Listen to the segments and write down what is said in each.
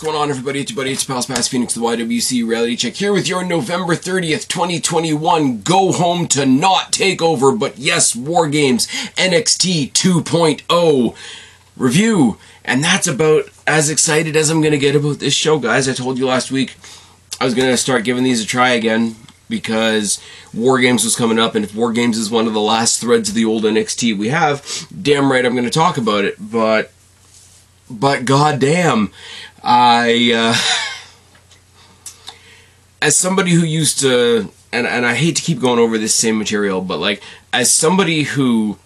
what's going on, everybody? It's your buddy, it's Pals Past Phoenix, the YWC Reality Check, here with your November 30th, 2021 Go Home to Not Takeover, but yes, War Games NXT 2.0 review. And that's about as excited as I'm going to get about this show, guys. I told you last week I was going to start giving these a try again because War Games was coming up, and if War Games is one of the last threads of the old NXT we have, damn right I'm going to talk about it. But but goddamn, I uh, as somebody who used to and and I hate to keep going over this same material, but like as somebody who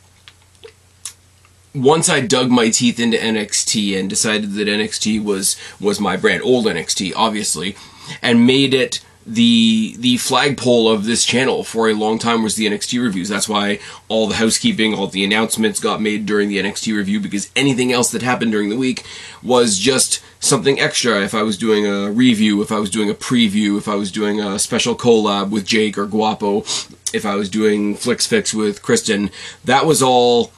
once I dug my teeth into NXT and decided that NXT was was my brand, old NXT obviously, and made it the the flagpole of this channel for a long time was the NXT reviews. That's why all the housekeeping, all the announcements got made during the NXT review because anything else that happened during the week was just something extra. If I was doing a review, if I was doing a preview, if I was doing a special collab with Jake or Guapo, if I was doing Flicks Fix with Kristen, that was all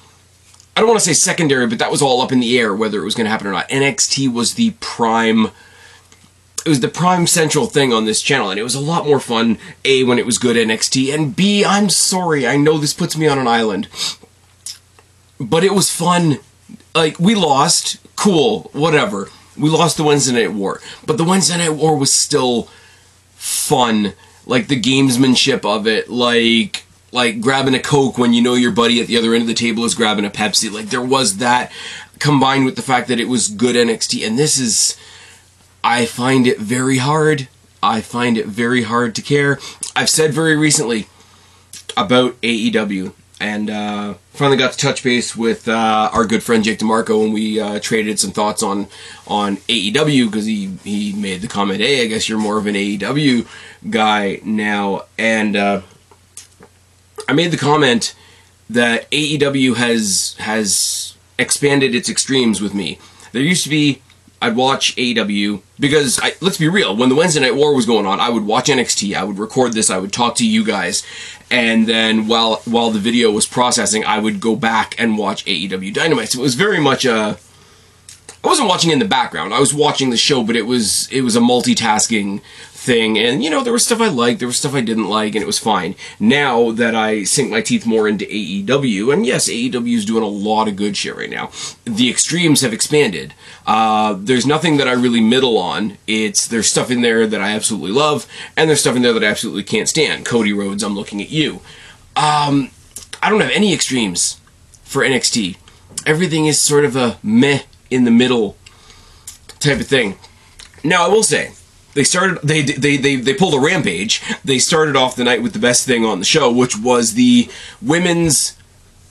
I don't want to say secondary, but that was all up in the air whether it was going to happen or not. NXT was the prime it was the prime central thing on this channel, and it was a lot more fun. A when it was good NXT, and B I'm sorry, I know this puts me on an island, but it was fun. Like we lost, cool, whatever. We lost the Wednesday Night War, but the Wednesday Night War was still fun. Like the gamesmanship of it, like like grabbing a coke when you know your buddy at the other end of the table is grabbing a Pepsi. Like there was that combined with the fact that it was good NXT, and this is I find it very hard. I find it very hard to care. I've said very recently about AEW and uh, finally got to touch base with uh, our good friend Jake DeMarco and we uh, traded some thoughts on on AEW because he he made the comment, "Hey, I guess you're more of an AEW guy now." And uh, I made the comment that AEW has has expanded its extremes with me. There used to be I'd watch AEW because I, let's be real, when the Wednesday Night War was going on, I would watch NXT, I would record this, I would talk to you guys, and then while while the video was processing, I would go back and watch AEW Dynamite. So it was very much a I wasn't watching in the background. I was watching the show, but it was it was a multitasking thing. And you know, there was stuff I liked, there was stuff I didn't like, and it was fine. Now that I sink my teeth more into AEW, and yes, AEW is doing a lot of good shit right now. The extremes have expanded. Uh, there's nothing that I really middle on. It's there's stuff in there that I absolutely love, and there's stuff in there that I absolutely can't stand. Cody Rhodes, I'm looking at you. Um, I don't have any extremes for NXT. Everything is sort of a meh in the middle type of thing. Now, I will say, they started they they they they pulled a rampage. They started off the night with the best thing on the show, which was the women's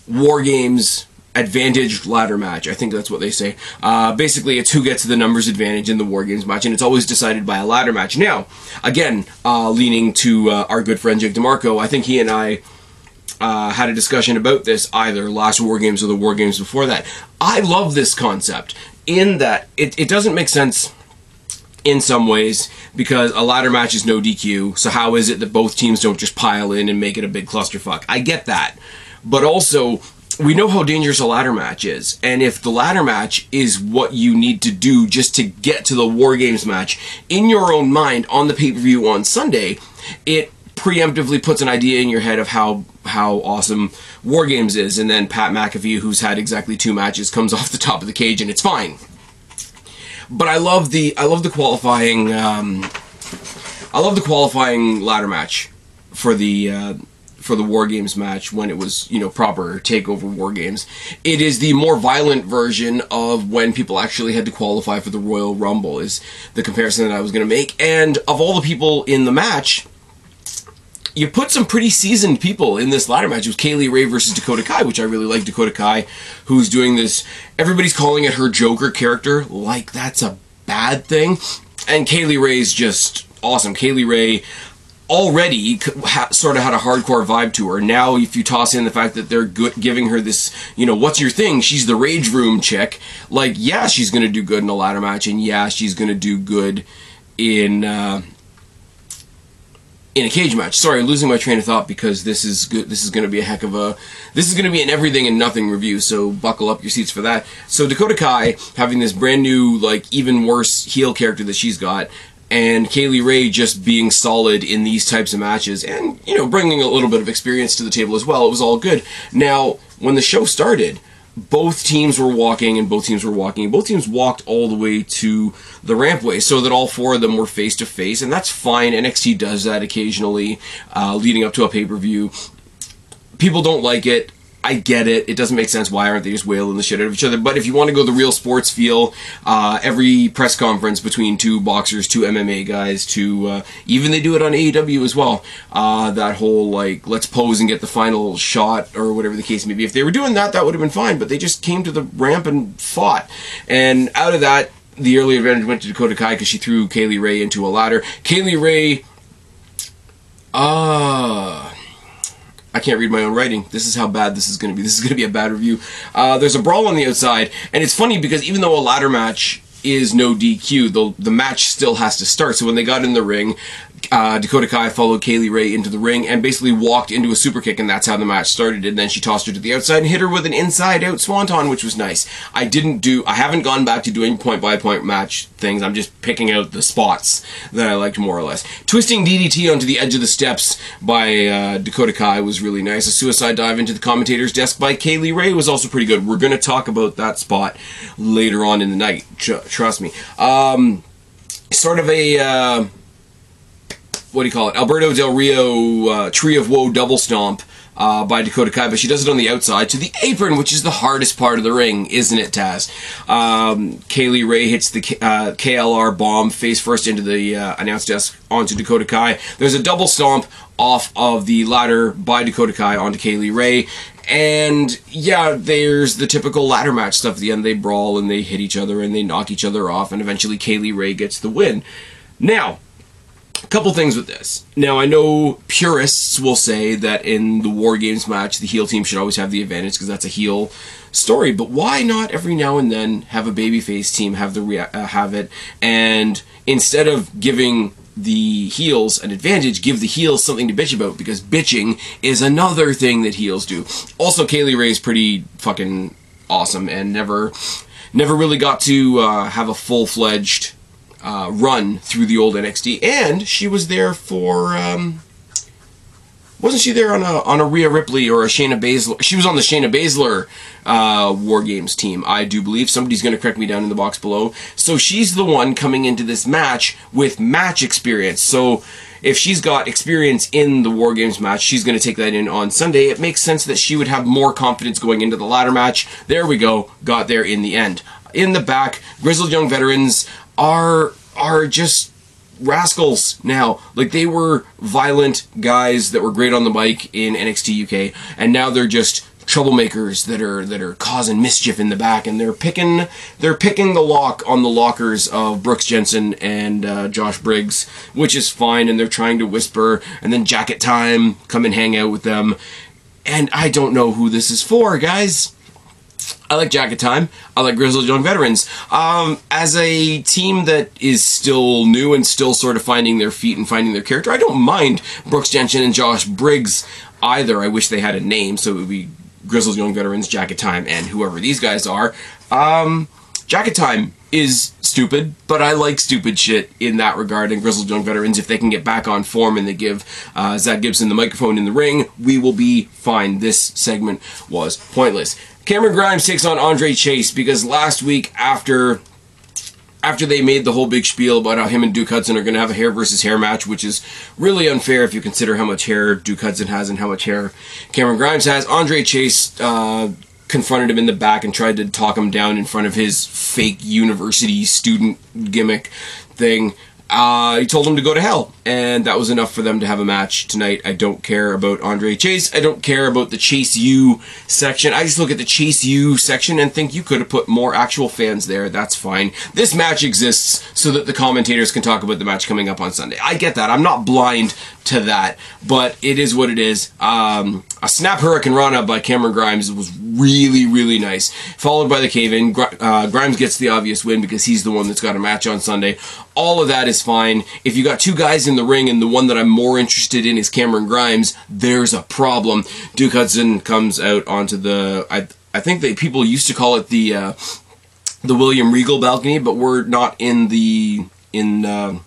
war games advantage ladder match. I think that's what they say. Uh, basically, it's who gets the numbers advantage in the war games match, and it's always decided by a ladder match. Now, again, uh, leaning to uh, our good friend Jake DeMarco, I think he and I. Uh, had a discussion about this either last war games or the war games before that. I love this concept in that it, it doesn't make sense in some ways because a ladder match is no DQ. So how is it that both teams don't just pile in and make it a big clusterfuck? I get that, but also we know how dangerous a ladder match is, and if the ladder match is what you need to do just to get to the War Games match in your own mind on the pay per view on Sunday, it preemptively puts an idea in your head of how how awesome War Games is, and then Pat McAfee, who's had exactly two matches, comes off the top of the cage, and it's fine. But I love the I love the qualifying um, I love the qualifying ladder match for the uh, for the War Games match when it was you know proper takeover War Games. It is the more violent version of when people actually had to qualify for the Royal Rumble. Is the comparison that I was going to make. And of all the people in the match, you put some pretty seasoned people in this ladder match. It was Kay Lee Ray versus Dakota Kai, which I really like. Dakota Kai, who's doing this. Everybody's calling it her Joker character, like that's a bad thing. And Kay Lee Ray's just awesome. Kay Lee Ray already ha- sort of had a hardcore vibe to her. Now, if you toss in the fact that they're good, giving her this, you know, what's your thing? She's the rage room chick. Like, yeah, she's gonna do good in a ladder match, and yeah, she's gonna do good in. Uh, in a cage match. Sorry, I'm losing my train of thought because this is good. This is going to be a heck of a. This is going to be an everything and nothing review. So buckle up your seats for that. So Dakota Kai having this brand new, like even worse heel character that she's got, and Kay Lee Ray just being solid in these types of matches, and you know bringing a little bit of experience to the table as well. It was all good. Now, when the show started both teams were walking and both teams were walking. Both teams walked all the way to the rampway so that all four of them were face to face, and that's fine. NXT does that occasionally, uh, leading up to a pay per view. People don't like it. I get it. It doesn't make sense. Why aren't they just wailing the shit out of each other? But if you want to go the real sports feel, uh, every press conference between two boxers, two MMA guys, two uh, even they do it on AEW as well. Uh, that whole like let's pose and get the final shot or whatever the case may be. If they were doing that, that would have been fine. But they just came to the ramp and fought. And out of that, the early advantage went to Dakota Kai because she threw Kay Lee Ray into a ladder. Kay Lee Ray. Ah. I can't read my own writing. This is how bad this is going to be. This is going to be a bad review. Uh, there's a brawl on the outside, and it's funny because even though a ladder match is no DQ, the, the match still has to start. So when they got in the ring, uh, Dakota Kai followed Kay Lee Ray into the ring and basically walked into a super kick, and that's how the match started. And then she tossed her to the outside and hit her with an inside out swanton, which was nice. I didn't do, I haven't gone back to doing point by point match things. I'm just picking out the spots that I liked more or less. Twisting DDT onto the edge of the steps by uh, Dakota Kai was really nice. A suicide dive into the commentator's desk by Kay Lee Ray was also pretty good. We're going to talk about that spot later on in the night. Tr- trust me. Um, sort of a. Uh, what do you call it? Alberto Del Rio uh, Tree of Woe double stomp uh, by Dakota Kai, but she does it on the outside to the apron, which is the hardest part of the ring, isn't it, Taz? Um, Kay Lee Ray hits the uh, KLR bomb face first into the uh, announce desk onto Dakota Kai. There's a double stomp off of the ladder by Dakota Kai onto Kay Lee Ray. And yeah, there's the typical ladder match stuff. At the end, they brawl and they hit each other and they knock each other off, and eventually Kay Lee Ray gets the win. Now, couple things with this. Now, I know purists will say that in the War Games match, the heel team should always have the advantage because that's a heel story. But why not every now and then have a babyface team have the rea- uh, have it, and instead of giving the heels an advantage, give the heels something to bitch about because bitching is another thing that heels do. Also, Kay Lee Ray is pretty fucking awesome and never, never really got to uh, have a full fledged uh, run through the old NXT, and she was there for. Um, wasn't she there on a on a Rhea Ripley or a Shayna Baszler? She was on the Shayna Baszler uh, War Games team, I do believe. Somebody's going to correct me down in the box below. So she's the one coming into this match with match experience. So if she's got experience in the War Games match, she's going to take that in on Sunday. It makes sense that she would have more confidence going into the ladder match. There we go, got there in the end. In the back, Grizzled Young Veterans are are just rascals now. Like they were violent guys that were great on the mic in NXT UK, and now they're just troublemakers that are that are causing mischief in the back, and they're picking they're picking the lock on the lockers of Brooks Jensen and uh, Josh Briggs, which is fine, and they're trying to whisper, and then Jacket Time come and hang out with them, and I don't know who this is for, guys. I like Jacket Time. I like Grizzled Young Veterans. Um, as a team that is still new and still sort of finding their feet and finding their character, I don't mind Brooks Jensen and Josh Briggs either. I wish they had a name, so it would be Grizzled Young Veterans, Jacket Time, and whoever these guys are. Um, Jacket Time is stupid, but I like stupid shit in that regard. And Grizzled Young Veterans, if they can get back on form and they give uh, Zack Gibson the microphone in the ring, we will be fine. This segment was pointless. Cameron Grimes takes on Andre Chase because last week after after they made the whole big spiel about how him and Duke Hudson are going to have a hair versus hair match, which is really unfair if you consider how much hair Duke Hudson has and how much hair Cameron Grimes has. Andre Chase uh, confronted him in the back and tried to talk him down in front of his fake university student gimmick thing. Uh, he told him to go to hell, and that was enough for them to have a match tonight. I don't care about Andre Chase. I don't care about the Chase U section. I just look at the Chase U section and think you could have put more actual fans there. That's fine. This match exists so that the commentators can talk about the match coming up on Sunday. I get that. I'm not blind to that, but it is what it is. Um, a snap Hurricanrana by Cameron Grimes was really, really nice. Followed by the cave in. Gr- uh, Grimes gets the obvious win because he's the one that's got a match on Sunday. All of that is fine. If you got two guys in the ring and the one that I'm more interested in is Cameron Grimes, there's a problem. Duke Hudson comes out onto the. I, I think that people used to call it the uh, the William Regal balcony, but we're not in the in uh,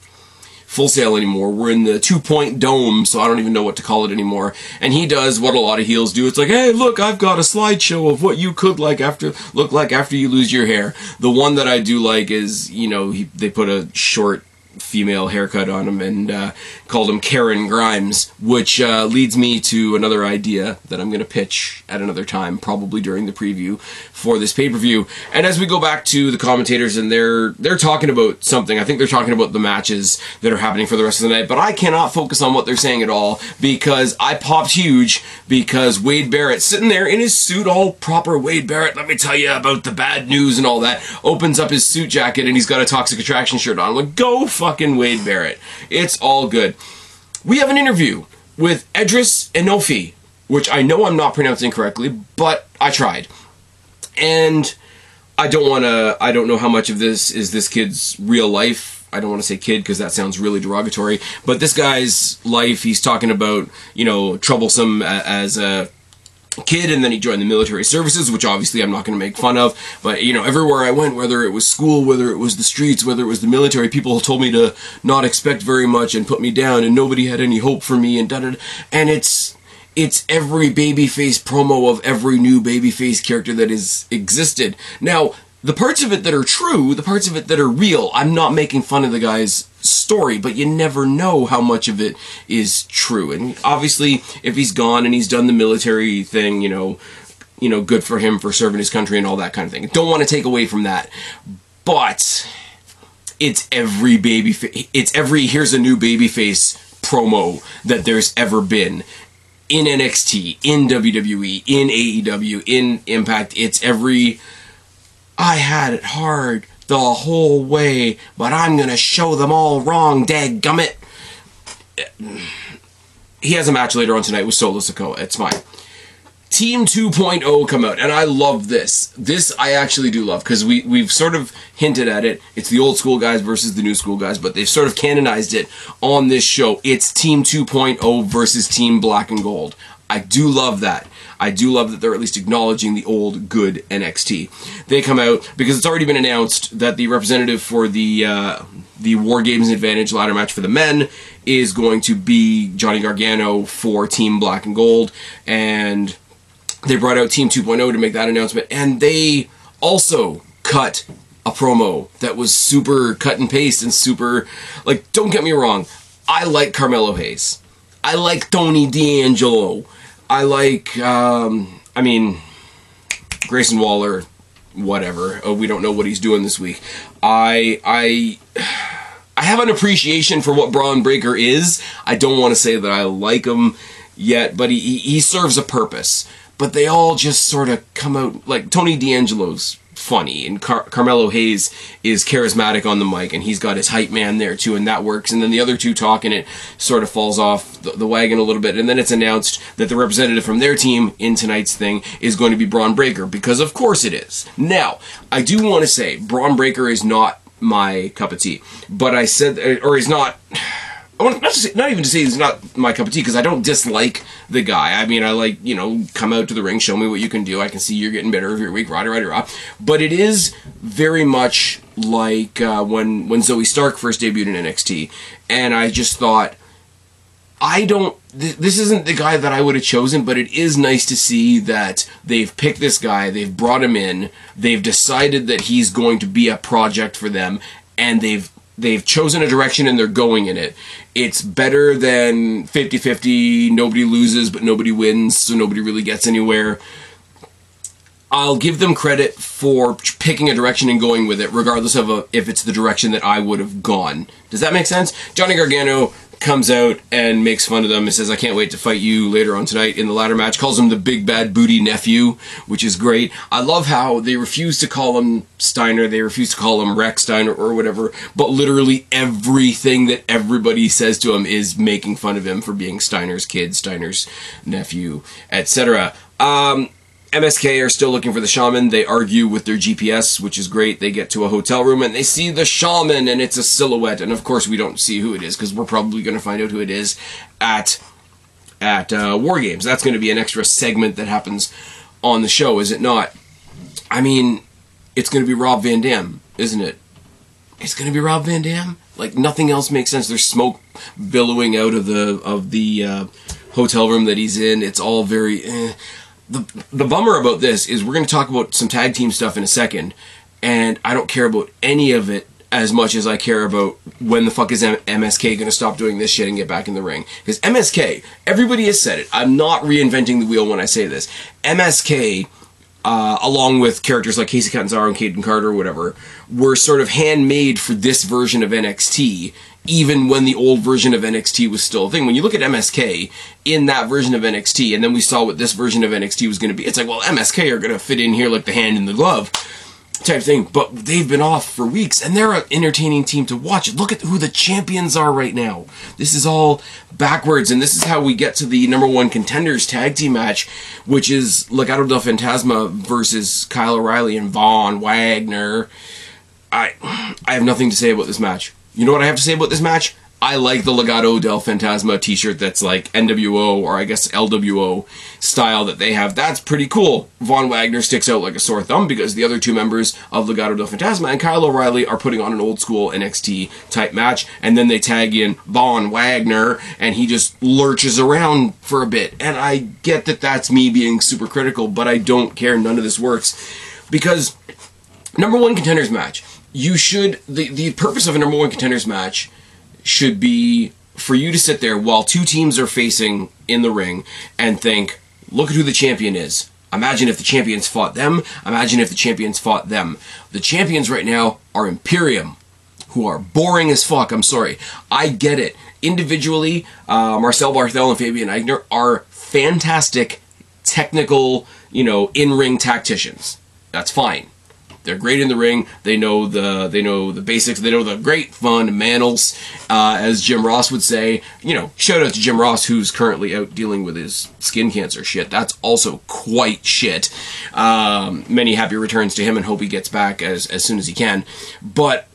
Full Sail anymore. We're in the two point dome, so I don't even know what to call it anymore. And he does what a lot of heels do. It's like, hey, look, I've got a slideshow of what you could like after look like after you lose your hair. The one that I do like is, you know, he, they put a short female haircut on him and uh, called him Karen Grimes, which uh, leads me to another idea that I'm going to pitch at another time, probably during the preview for this pay per view. And as we go back to the commentators and they're they're talking about something, I think they're talking about the matches that are happening for the rest of the night. But I cannot focus on what they're saying at all because I popped huge because Wade Barrett sitting there in his suit, all proper Wade Barrett. Let me tell you about the bad news and all that. Opens up his suit jacket and he's got a Toxic Attraction shirt on. I'm like, go fucking Wade Barrett. It's all good. We have an interview with Edris Enofe, which I know I'm not pronouncing correctly, but I tried. And I don't want to, I don't know how much of this is this kid's real life. I don't want to say kid because that sounds really derogatory, but this guy's life, he's talking about, you know, troublesome as a kid and then he joined the military services which obviously i'm not going to make fun of but you know everywhere i went whether it was school whether it was the streets whether it was the military people told me to not expect very much and put me down and nobody had any hope for me and da da and it's it's every babyface promo of every new babyface character that has existed. Now the parts of it that are true, the parts of it that are real, I'm not making fun of the guy's story, but you never know how much of it is true. And obviously, if he's gone and he's done the military thing, you know, you know, good for him for serving his country and all that kind of thing. Don't want to take away from that, but it's every baby. It's every here's a new baby face promo that there's ever been in NXT, in WWE, in AEW, in Impact. It's every I had it hard the whole way, but I'm gonna show them all wrong, gummit. He has a match later on tonight with Solo Sikoa. It's fine. Team 2.0 come out, and I love this. This I actually do love because we we've sort of hinted at it. It's the old school guys versus the new school guys, but they've sort of canonized it on this show. It's Team 2.0 versus Team Black and Gold. I do love that. I do love that they're at least acknowledging the old good NXT. They come out because it's already been announced that the representative for the uh, the War Games Advantage ladder match for the men is going to be Johnny Gargano for Team Black and Gold, and they brought out Team 2.0 to make that announcement, and they also cut a promo that was super cut and paste and super like. Don't get me wrong, I like Carmelo Hayes. I like Tony D'Angelo. I like, um, I mean, Grayson Waller, whatever. Oh, we don't know what he's doing this week. I, I, I have an appreciation for what Bron Breakker is. I don't want to say that I like him yet, but he, he serves a purpose. But they all just sort of come out like Tony D'Angelo's funny, and Car- Carmelo Hayes is charismatic on the mic, and he's got his hype man there too, and that works. And then the other two talk and it sort of falls off the, the, wagon a little bit, and then it's announced that the representative from their team in tonight's thing is going to be Bron Breakker because of course it is. Now, I do want to say Bron Breakker is not my cup of tea, but I said, or he's not. Want not, say, not even to say he's not my cup of tea because I don't dislike the guy. I mean, I like you know, come out to the ring, show me what you can do. I can see you're getting better every week, righty, righty, rah. But it is very much like uh, when when Zoey Stark first debuted in NXT, and I just thought, I don't. Th- this isn't the guy that I would have chosen, but it is nice to see that they've picked this guy, they've brought him in, they've decided that he's going to be a project for them, and they've they've chosen a direction and they're going in it. It's better than 50-50, nobody loses but nobody wins, so nobody really gets anywhere. I'll give them credit for picking a direction and going with it, regardless of a, if it's the direction that I would have gone. Does that make sense? Johnny Gargano comes out and makes fun of them and says, I can't wait to fight you later on tonight in the ladder match. Calls him the big bad booty nephew, which is great. I love how they refuse to call him Steiner, they refuse to call him Rex Steiner or whatever, but literally everything that everybody says to him is making fun of him for being Steiner's kid, Steiner's nephew, etc. Um, MSK are still looking for the shaman. They argue with their GPS, which is great. They get to a hotel room and they see the shaman, and it's a silhouette. And of course, we don't see who it is because we're probably going to find out who it is at at uh, War Games. That's going to be an extra segment that happens on the show, is it not? I mean, it's going to be Rob Van Dam, isn't it? It's going to be Rob Van Dam. Like nothing else makes sense. There's smoke billowing out of the of the uh, hotel room that he's in. It's all very. Eh the the bummer about this is we're going to talk about some tag team stuff in a second, and I don't care about any of it as much as I care about when the fuck is M- MSK going to stop doing this shit and get back in the ring. Because MSK, everybody has said it. I'm not reinventing the wheel when I say this. MSK, uh, along with characters like Kacy Catanzaro and Kayden Carter or whatever, were sort of handmade for this version of NXT even when the old version of NXT was still a thing. When you look at MSK in that version of NXT, and then we saw what this version of NXT was going to be, it's like, well, MSK are going to fit in here like the hand in the glove type thing. But they've been off for weeks, and they're an entertaining team to watch. Look at who the champions are right now. This is all backwards, and this is how we get to the number one contenders tag team match, which is Legado del Fantasma versus Kyle O'Reilly and Von Wagner. I I have nothing to say about this match. You know what I have to say about this match? I like the Legado del Fantasma t-shirt that's like NWO or I guess LWO style that they have. That's pretty cool. Von Wagner sticks out like a sore thumb because the other two members of Legado del Fantasma and Kyle O'Reilly are putting on an old school NXT type match and then they tag in Von Wagner and he just lurches around for a bit. And I get that that's me being super critical, but I don't care. None of this works because number one contenders match you should the the purpose of a number one contenders match should be for you to sit there while two teams are facing in the ring and think, look at who the champion is. Imagine if the champions fought them. Imagine if the champions fought them. The champions right now are Imperium, who are boring as fuck. I'm sorry. I get it. Individually, uh, Marcel Barthel and Fabian Aichner are fantastic technical, you know, in-ring tacticians. That's fine. They're great in the ring. They know the they know the basics. They know the great fundamentals, uh, as Jim Ross would say. You know, shout out to Jim Ross, who's currently out dealing with his skin cancer shit. That's also quite shit. Um, many happy returns to him, and hope he gets back as as soon as he can. But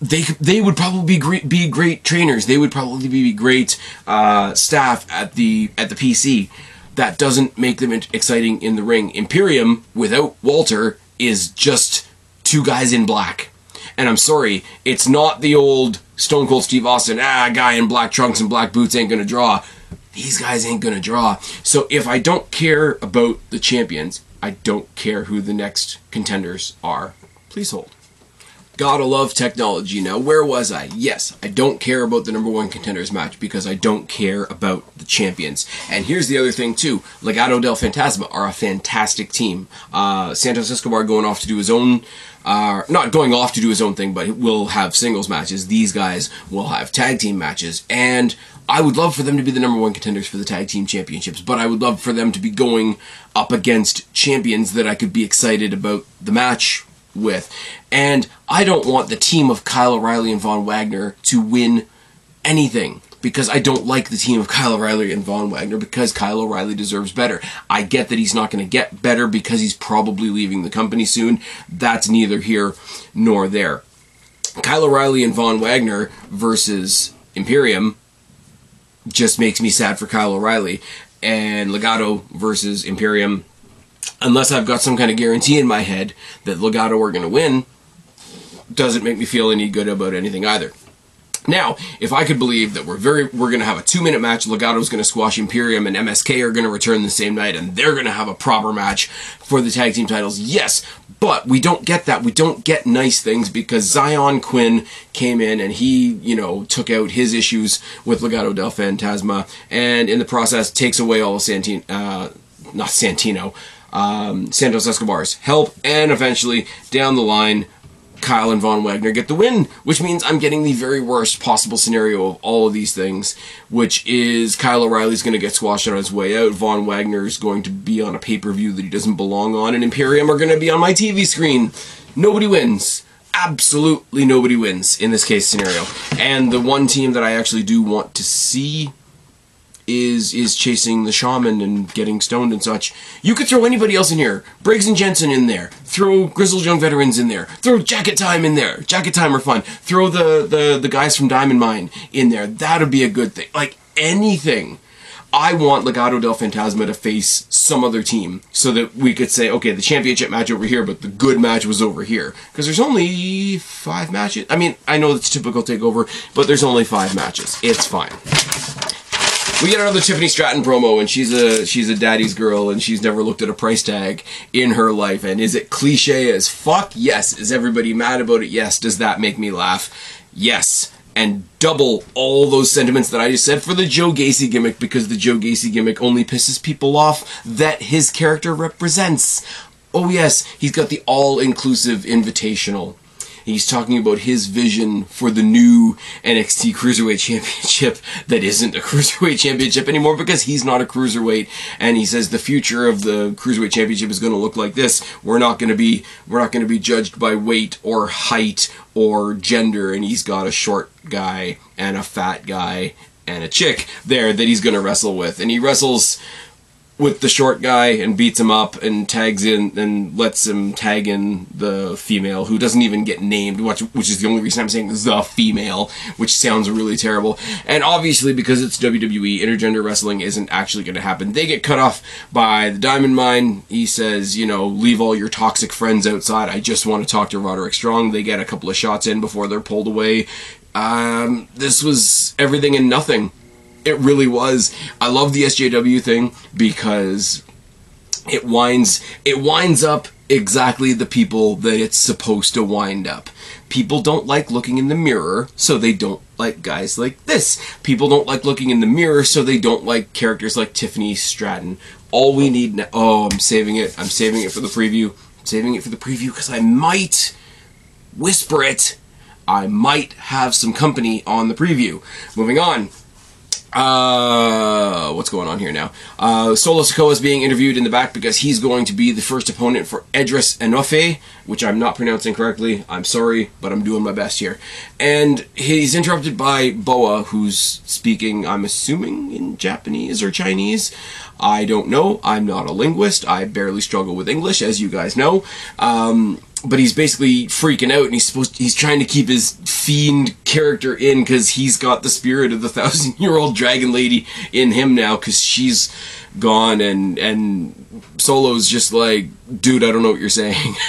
they they would probably be great be great trainers. They would probably be great uh, staff at the at the PC. That doesn't make them exciting in the ring. Imperium without Walter is just two guys in black. And I'm sorry, it's not the old Stone Cold Steve Austin, ah, guy in black trunks and black boots ain't gonna draw. These guys ain't gonna draw. So if I don't care about the champions, I don't care who the next contenders are. Please hold. Gotta love technology. Now, where was I? Yes, I don't care about the number one contenders match because I don't care about the champions. And here's the other thing, too Legado del Fantasma are a fantastic team. Uh, Santos Escobar going off to do his own. Uh, not going off to do his own thing, but will have singles matches. These guys will have tag team matches. And I would love for them to be the number one contenders for the tag team championships, but I would love for them to be going up against champions that I could be excited about the match with. And I don't want the team of Kyle O'Reilly and Von Wagner to win anything because I don't like the team of Kyle O'Reilly and Von Wagner because Kyle O'Reilly deserves better. I get that he's not going to get better because he's probably leaving the company soon. That's neither here nor there. Kyle O'Reilly and Von Wagner versus Imperium just makes me sad for Kyle O'Reilly. And Legado versus Imperium unless I've got some kind of guarantee in my head that Legado are going to win, doesn't make me feel any good about anything either. Now, if I could believe that we're very we're going to have a two minute match, Legado's going to squash Imperium, and MSK are going to return the same night, and they're going to have a proper match for the tag team titles. Yes, but we don't get that. We don't get nice things because Xyon Quinn came in and he, you know, took out his issues with Legado del Fantasma, and in the process takes away all of Santino, uh, not Santino, um, Santos Escobar's help, and eventually down the line, Kyle and Von Wagner get the win, which means I'm getting the very worst possible scenario of all of these things, which is Kyle O'Reilly's going to get squashed on his way out, Von Wagner's going to be on a pay per view that he doesn't belong on, and Imperium are going to be on my TV screen. Nobody wins. Absolutely nobody wins in this case scenario. And the one team that I actually do want to see is is chasing the shaman and getting stoned and such. You could throw anybody else in here. Briggs and Jensen in there. Throw Grizzled Young Veterans in there. Throw Jacket Time in there. Jacket Time are fun. Throw the the the guys from Diamond Mine in there. That'd be a good thing. Like anything. I want Legado del Fantasma to face some other team so that we could say, okay, the championship match over here, but the good match was over here. Because there's only five matches. I mean, I know it's typical takeover, but there's only five matches. It's fine. We get another Tiffany Stratton promo, and she's a she's a daddy's girl, and she's never looked at a price tag in her life. And is it cliche as fuck? Yes. Is everybody mad about it? Yes. Does that make me laugh? Yes and double all those sentiments that I just said for the Joe Gacy gimmick because the Joe Gacy gimmick only pisses people off that his character represents. Oh, yes, he's got the all inclusive invitational. He's talking about his vision for the new NXT Cruiserweight Championship that isn't a Cruiserweight Championship anymore because he's not a Cruiserweight. And he says the future of the Cruiserweight Championship is going to look like this. We're not going to be we're not going to be judged by weight or height or gender. And he's got a short guy and a fat guy and a chick there that he's going to wrestle with. And he wrestles with the short guy and beats him up and tags in and lets him tag in the female who doesn't even get named, which, which is the only reason I'm saying the female, which sounds really terrible. And obviously, because it's WWE, intergender wrestling isn't actually going to happen. They get cut off by the Diamond Mine. He says, you know, leave all your toxic friends outside. I just want to talk to Roderick Strong. They get a couple of shots in before they're pulled away. Um, this was everything and nothing it really was. I love the SJW thing because it winds it winds up exactly the people that it's supposed to wind up. People don't like looking in the mirror, so they don't like guys like this. People don't like looking in the mirror, so they don't like characters like Tiffany Stratton. All we need now. Oh, I'm saving it. I'm saving it for the preview. I'm saving it for the preview because I might whisper it. I might have some company on the preview. Moving on. Uh, what's going on here now? Uh, Solo Sikoa is being interviewed in the back because he's going to be the first opponent for Edris Enofe, which I'm not pronouncing correctly. I'm sorry, but I'm doing my best here. And he's interrupted by Boa, who's speaking, I'm assuming, in Japanese or Chinese. I don't know. I'm not a linguist. I barely struggle with English, as you guys know. Um, but he's basically freaking out and he's supposed to, he's trying to keep his fiend character in because he's got the spirit of the thousand year old dragon lady in him now because she's gone and and solo's just like dude i don't know what you're saying.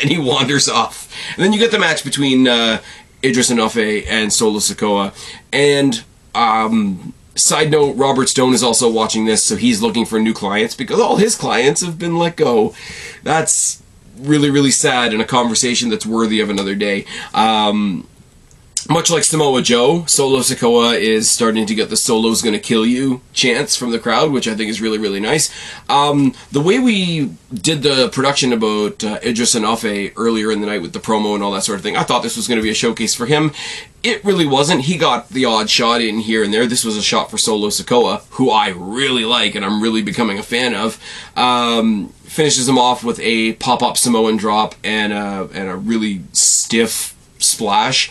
And he wanders off. And then you get the match between uh, idris enofe and solo sikoa and um Side note, Robert Stone is also watching this, so he's looking for new clients because all his clients have been let go. That's really, really sad and a conversation that's worthy of another day. Um, much like Samoa Joe, Solo Sikoa is starting to get the solo's gonna kill you chance from the crowd, which I think is really, really nice. Um, the way we did the production about uh, Idris Enofe earlier in the night with the promo and all that sort of thing, I thought this was gonna be a showcase for him. It really wasn't. He got the odd shot in here and there. This was a shot for Solo Sikoa, who I really like and I'm really becoming a fan of. Um, finishes him off with a pop-up Samoan drop and a, and a really stiff splash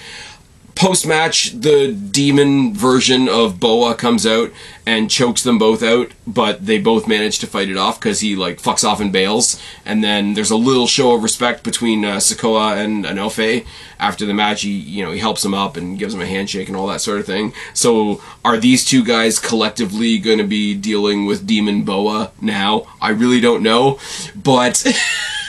post match, the demon version of Boa comes out and chokes them both out, but they both manage to fight it off because he like fucks off and bails. And then there's a little show of respect between uh, Sikoa and Enofe. After the match, he you know he helps him up and gives him a handshake and all that sort of thing. So are these two guys collectively going to be dealing with Demon Boa now? I really don't know, but.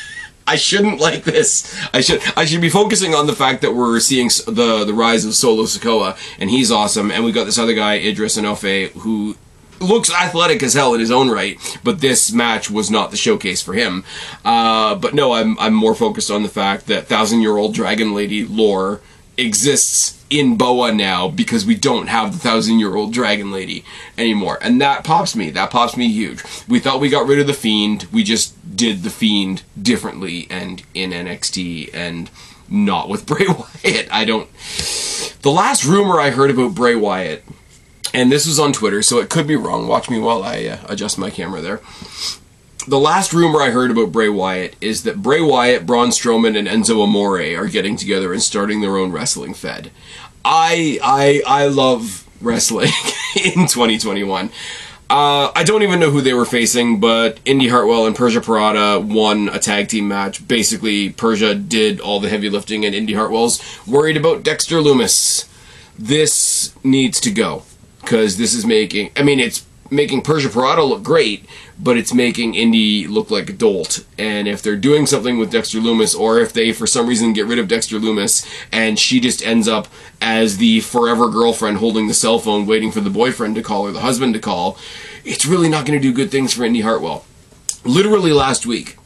I shouldn't like this. I should I should be focusing on the fact that we're seeing the the rise of Solo Sikoa, and he's awesome. And we've got this other guy, Idris Enofe, who looks athletic as hell in his own right, but this match was not the showcase for him. Uh, but no, I'm I'm more focused on the fact that thousand year old dragon lady lore exists in Boa now because we don't have the thousand year old dragon lady anymore. And that pops me. That pops me huge. We thought we got rid of the fiend. We just did the fiend differently and in NXT and not with Bray Wyatt. I don't. The last rumor I heard about Bray Wyatt, and this was on Twitter, so it could be wrong. Watch me while I uh, adjust my camera there the last rumor I heard about Bray Wyatt is that Bray Wyatt, Braun Strowman, and Enzo Amore are getting together and starting their own wrestling fed. I I I love wrestling in 2021. Uh, I don't even know who they were facing, but Indi Hartwell and Persia Pirotta won a tag team match. Basically, Persia did all the heavy lifting, and Indi Hartwell's worried about Dexter Lumis. This needs to go because this is making. I mean, it's making Persia Pirotta look great, but it's making Indi look like a dolt. And if they're doing something with Dexter Lumis, or if they for some reason get rid of Dexter Lumis and she just ends up as the forever girlfriend holding the cell phone waiting for the boyfriend to call or the husband to call, it's really not going to do good things for Indi Hartwell. Literally last week,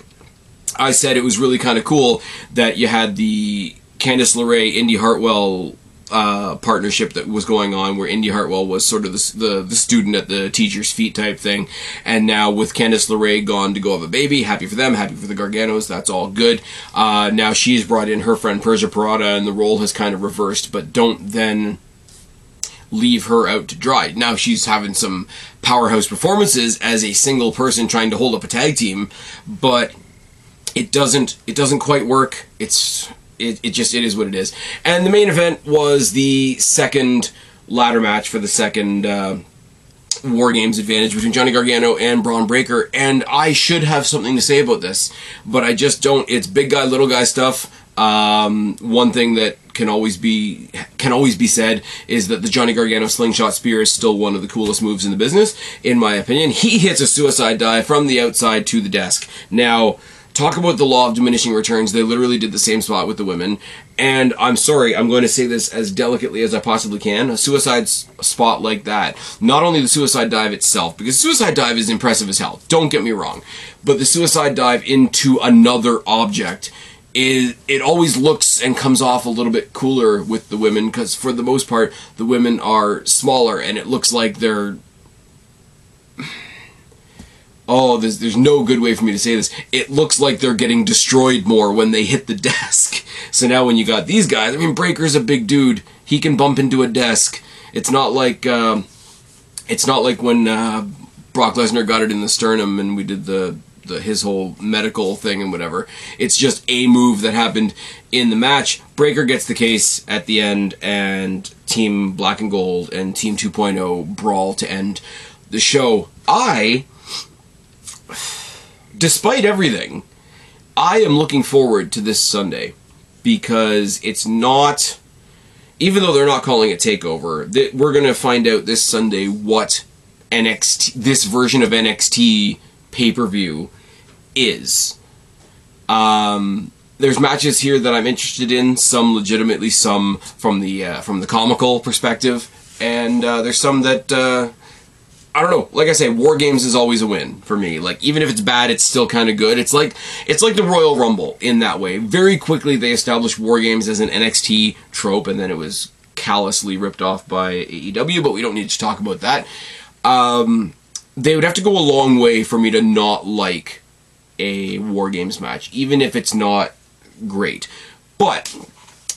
I said it was really kind of cool that you had the Candice LeRae, Indi Hartwell uh, partnership that was going on where Indi Hartwell was sort of the, the, the student at the teacher's feet type thing, and now with Candice LeRae gone to go have a baby, happy for them, happy for the Garganos, that's all good. Uh, now she's brought in her friend Persia Pirotta and the role has kind of reversed, but don't then leave her out to dry. Now she's having some powerhouse performances as a single person trying to hold up a tag team, but it doesn't it doesn't quite work. It's it, it just it is what it is. And the main event was the second ladder match for the second uh, War Games advantage between Johnny Gargano and Bron Breakker. And I should have something to say about this, but I just don't. It's big guy, little guy stuff. Um, one thing that can always be can always be said is that the Johnny Gargano slingshot spear is still one of the coolest moves in the business, in my opinion. He hits a suicide dive from the outside to the desk. Now talk about the law of diminishing returns. They literally did the same spot with the women. And I'm sorry, I'm going to say this as delicately as I possibly can. A suicide spot like that, not only the suicide dive itself, because suicide dive is impressive as hell, don't get me wrong, but the suicide dive into another object is it always looks and comes off a little bit cooler with the women because for the most part the women are smaller and it looks like they're oh, there's, there's no good way for me to say this. It looks like they're getting destroyed more when they hit the desk. So now when you got these guys, I mean, Breakker's a big dude. He can bump into a desk. It's not like, uh, it's not like when uh, Brock Lesnar got it in the sternum and we did the, the his whole medical thing and whatever. It's just a move that happened in the match. Breakker gets the case at the end, and Team Black and Gold and Team 2.0 brawl to end the show. I despite everything, I am looking forward to this Sunday because it's not, even though they're not calling it Takeover, we're going to find out this Sunday what NXT, this version of NXT pay per view is. Um, there's matches here that I'm interested in, some legitimately, some from the uh, from the comical perspective, and uh, there's some that. Uh, I don't know. Like I say, War Games is always a win for me. Like even if it's bad, it's still kind of good. It's like it's like the Royal Rumble in that way. Very quickly they established War Games as an NXT trope, and then it was callously ripped off by AEW. But we don't need to talk about that. Um, they would have to go a long way for me to not like a War Games match, even if it's not great. But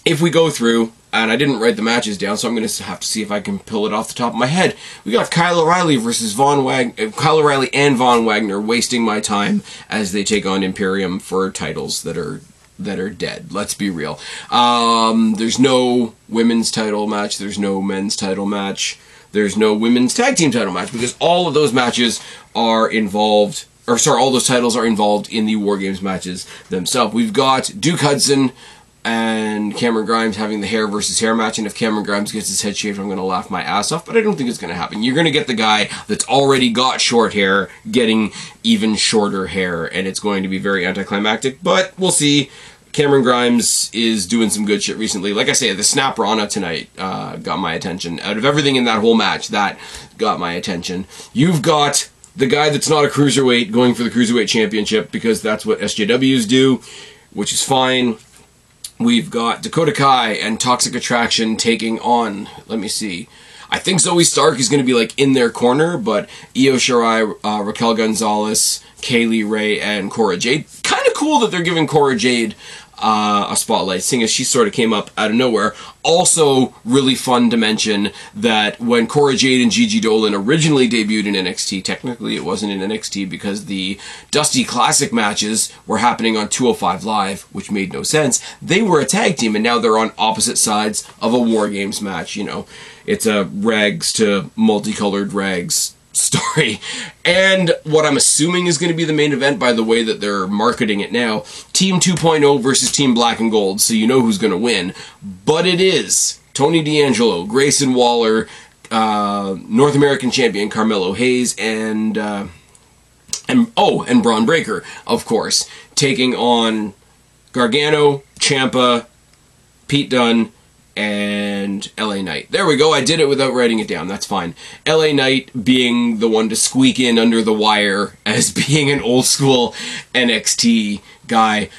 if we go through, and I didn't write the matches down, so I'm going to have to see if I can pull it off the top of my head. We got Kyle O'Reilly versus Von Wag- uh, Kyle O'Reilly and Von Wagner wasting my time as they take on Imperium for titles that are that are dead. Let's be real. Um, there's no women's title match. There's no men's title match. There's no women's tag team title match because all of those matches are involved. Or sorry, all those titles are involved in the War Games matches themselves. We've got Duke Hudson and Cameron Grimes having the hair versus hair match. And if Cameron Grimes gets his head shaved, I'm going to laugh my ass off. But I don't think it's going to happen. You're going to get the guy that's already got short hair getting even shorter hair, and it's going to be very anticlimactic. But we'll see. Cameron Grimes is doing some good shit recently. Like I say, the Snap Rana tonight uh, got my attention. Out of everything in that whole match, that got my attention. You've got the guy that's not a cruiserweight going for the cruiserweight championship because that's what SJWs do, which is fine. We've got Dakota Kai and Toxic Attraction taking on, let me see. I think Zoey Stark is going to be like in their corner, but Io Shirai, uh, Raquel Gonzalez, Kay Lee Ray, and Cora Jade. Kind of cool that they're giving Cora Jade uh, a spotlight, seeing as she sort of came up out of nowhere. Also, really fun to mention that when Cora Jade and Gigi Dolan originally debuted in NXT, technically it wasn't in NXT because the Dusty Classic matches were happening on 205 Live, which made no sense. They were a tag team, and now they're on opposite sides of a War Games match. You know, it's a rags to multicolored rags story. And what I'm assuming is going to be the main event by the way that they're marketing it now Team 2.0 versus Team Black and Gold, so you know who's going to win. But it is Tony D'Angelo, Grayson Waller, uh, North American champion Carmelo Hayes, and. Uh, and oh, and Bron Breakker, of course, taking on Gargano, Ciampa, Pete Dunne, and LA Knight. There we go. I did it without writing it down. That's fine. LA Knight being the one to squeak in under the wire as being an old school NXT guy.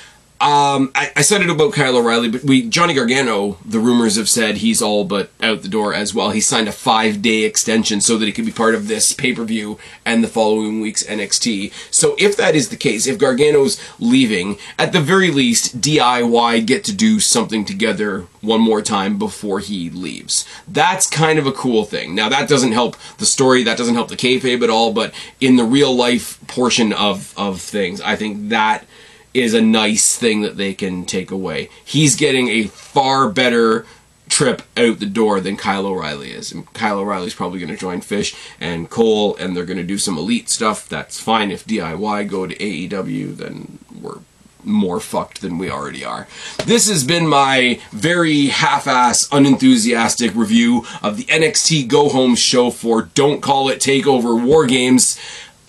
Um, I, I, said it about Kyle O'Reilly, but we Johnny Gargano. The rumors have said he's all but out the door as well. He signed a five day extension so that he could be part of this pay per view and the following week's NXT. So if that is the case, if Gargano's leaving, at the very least, DIY get to do something together one more time before he leaves. That's kind of a cool thing. Now that doesn't help the story. That doesn't help the kayfabe at all. But in the real life portion of of things, I think that is a nice thing that they can take away. He's getting a far better trip out the door than Kyle O'Reilly is. And Kyle O'Reilly's probably going to join Fish and Cole, and they're going to do some elite stuff. That's fine. If DIY go to AEW, then we're more fucked than we already are. This has been my very half-ass, unenthusiastic review of the NXT Go Home show for Don't Call It Takeover War Games.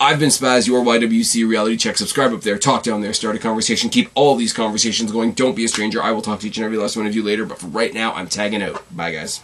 I've been Spaz, your YWC reality check. Subscribe up there, talk down there, start a conversation, keep all these conversations going. Don't be a stranger. I will talk to each and every last one of you later, but for right now, I'm tagging out. Bye, guys.